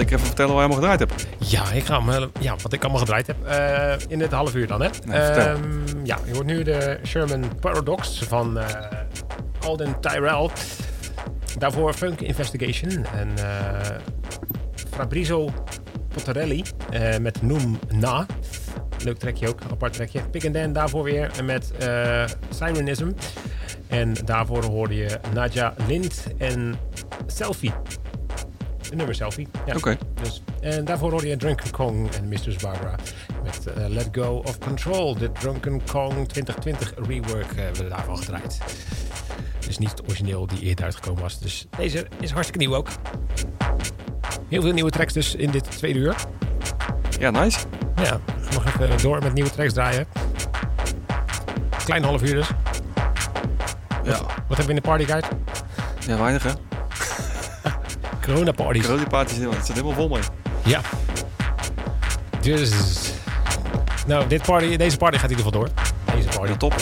Zeker even vertellen waar je allemaal gedraaid hebt. Ja, ik ga hem, ja, wat ik allemaal gedraaid heb. eh, in dit half uur dan, hè? Nee. Ehm, ja, je hoort nu de Sherman Paradox van eh, Alden Tyrell. Daarvoor Funk Investigation en eh, Fabrizio Pottarelli eh, met Noem Na. Leuk trekje ook, apart trekje. Pick and Dan daarvoor weer met Sirenism. En daarvoor hoorde je Nadja Lind en Selfie. De nummer Selfie. Ja. Oké. Dus, en daarvoor hoorde je Drunken Kong en Mistress Barbara met eh, Let Go of Control. De Drunken Kong 2020 rework eh, hebben we daarvan gedraaid. Dus niet het origineel die eerder uitgekomen was. Dus deze is hartstikke nieuw ook. Heel veel nieuwe tracks dus in dit tweede uur. Ja, nice. Ja, nog even door met nieuwe tracks draaien. Klein half uur dus. Ja, Wat hebben we in de partyguide? ja weinig hè. Corona parties. Corona party zit het zit helemaal vol mee. Ja. Dus. Nou, dit party, deze party gaat in ieder geval door. Deze party. Ja, top.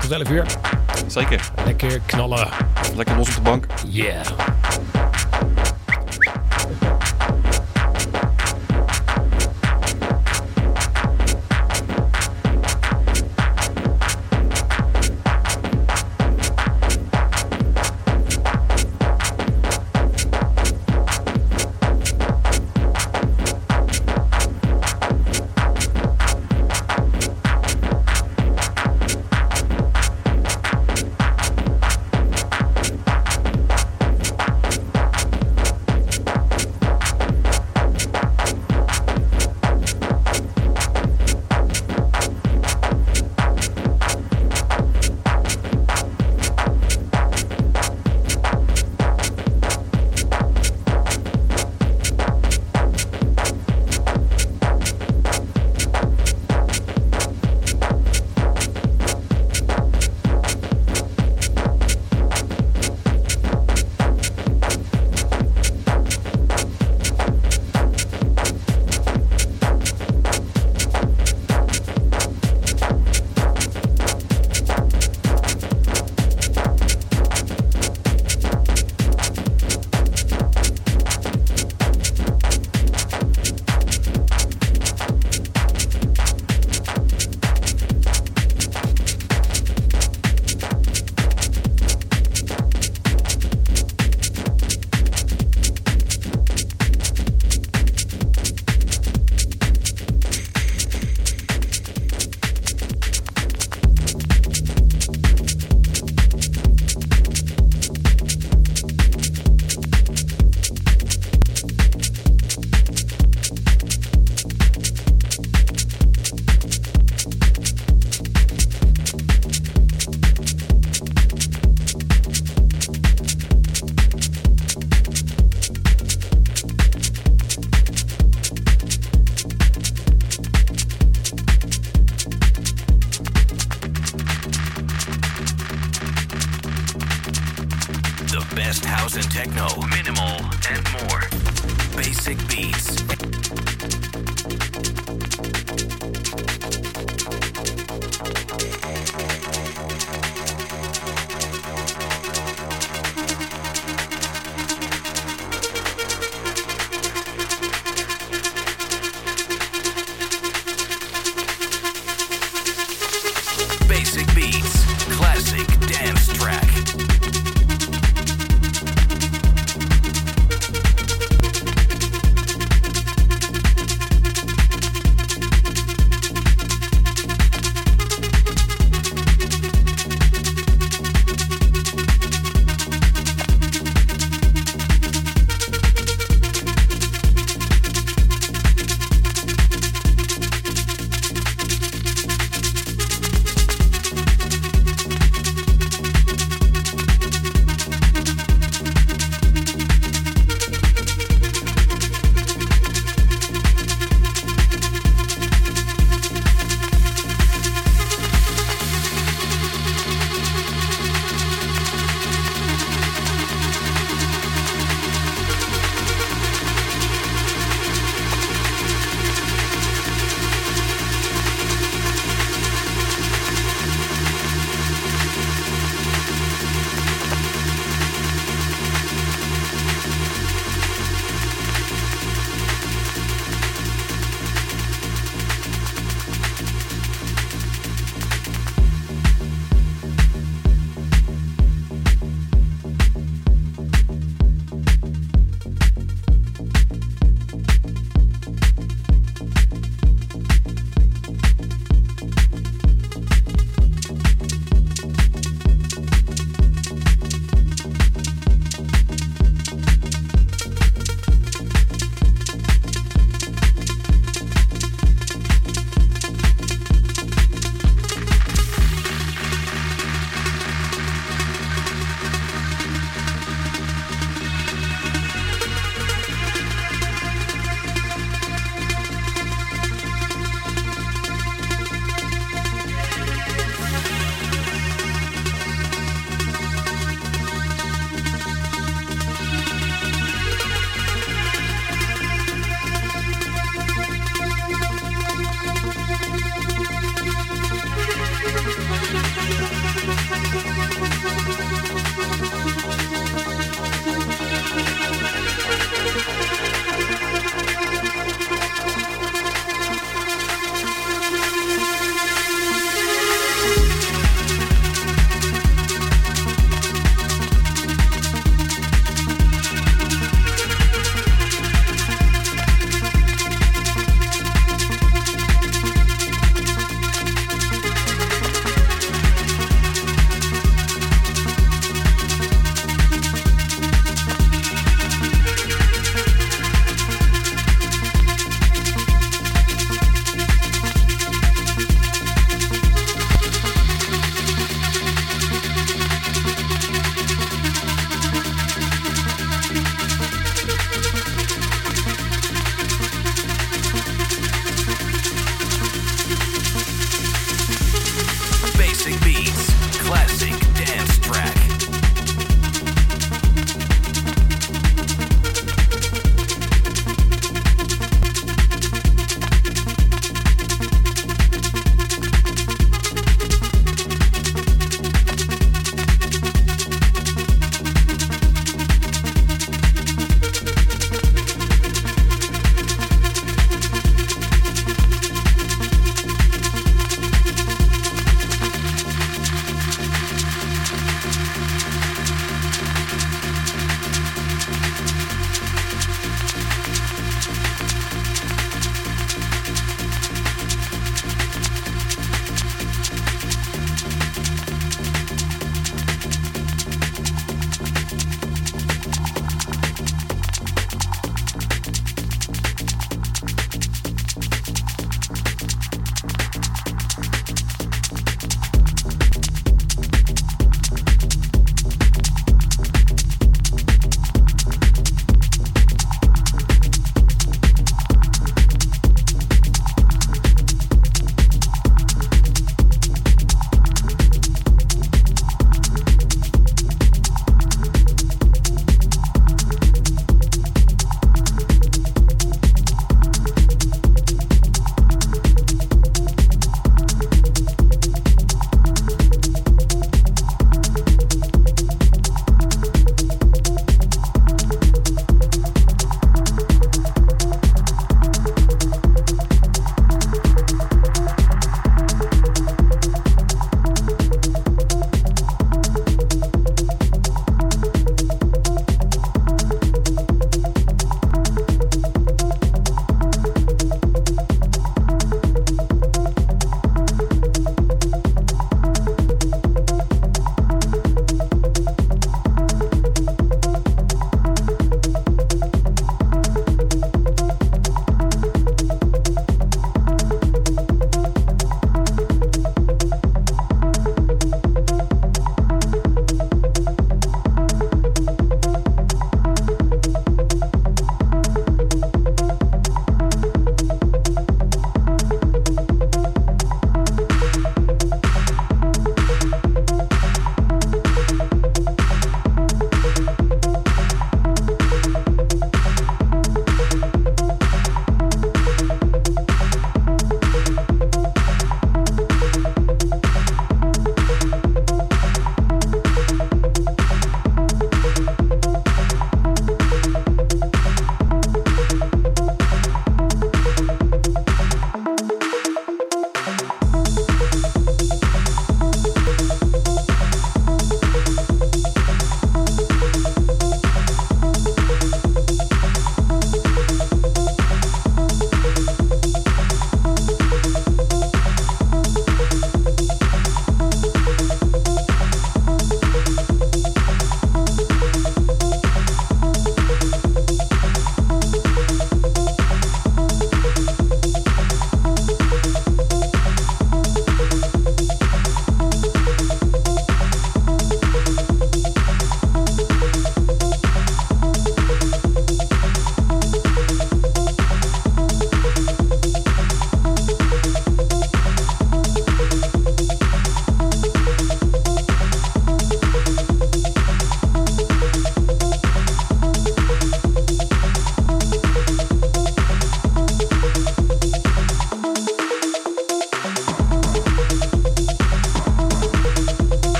Tot 11 uur. Zeker. Lekker knallen. Lekker los op de bank. Yeah.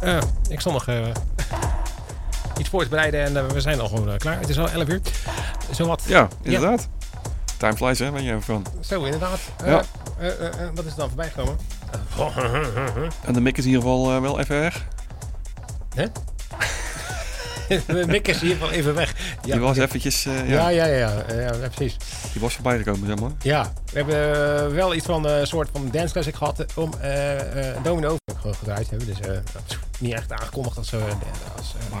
Eh, ik stond nog eh, iets voor te bereiden en eh, we zijn al gewoon klaar. Het is al 11 uur. Zowat. Ja, inderdaad. Time flies, hè, ben je van. Zo, inderdaad. Ja. wat is er dan voorbij gekomen? En de mik is in ieder geval wel even weg. Hè? Mick is hier wel even weg. Ja, Die was eventjes, eh, ja, ja, ja, ja, ja, ja, precies. die was voorbij gekomen, zeg maar. Ja, we hebben eh, wel iets van een soort van dance classic gehad eh, om eh, eh, een domino gedraaid hebben. Dus eh, niet echt aangekondigd als, eh, als eh, Maar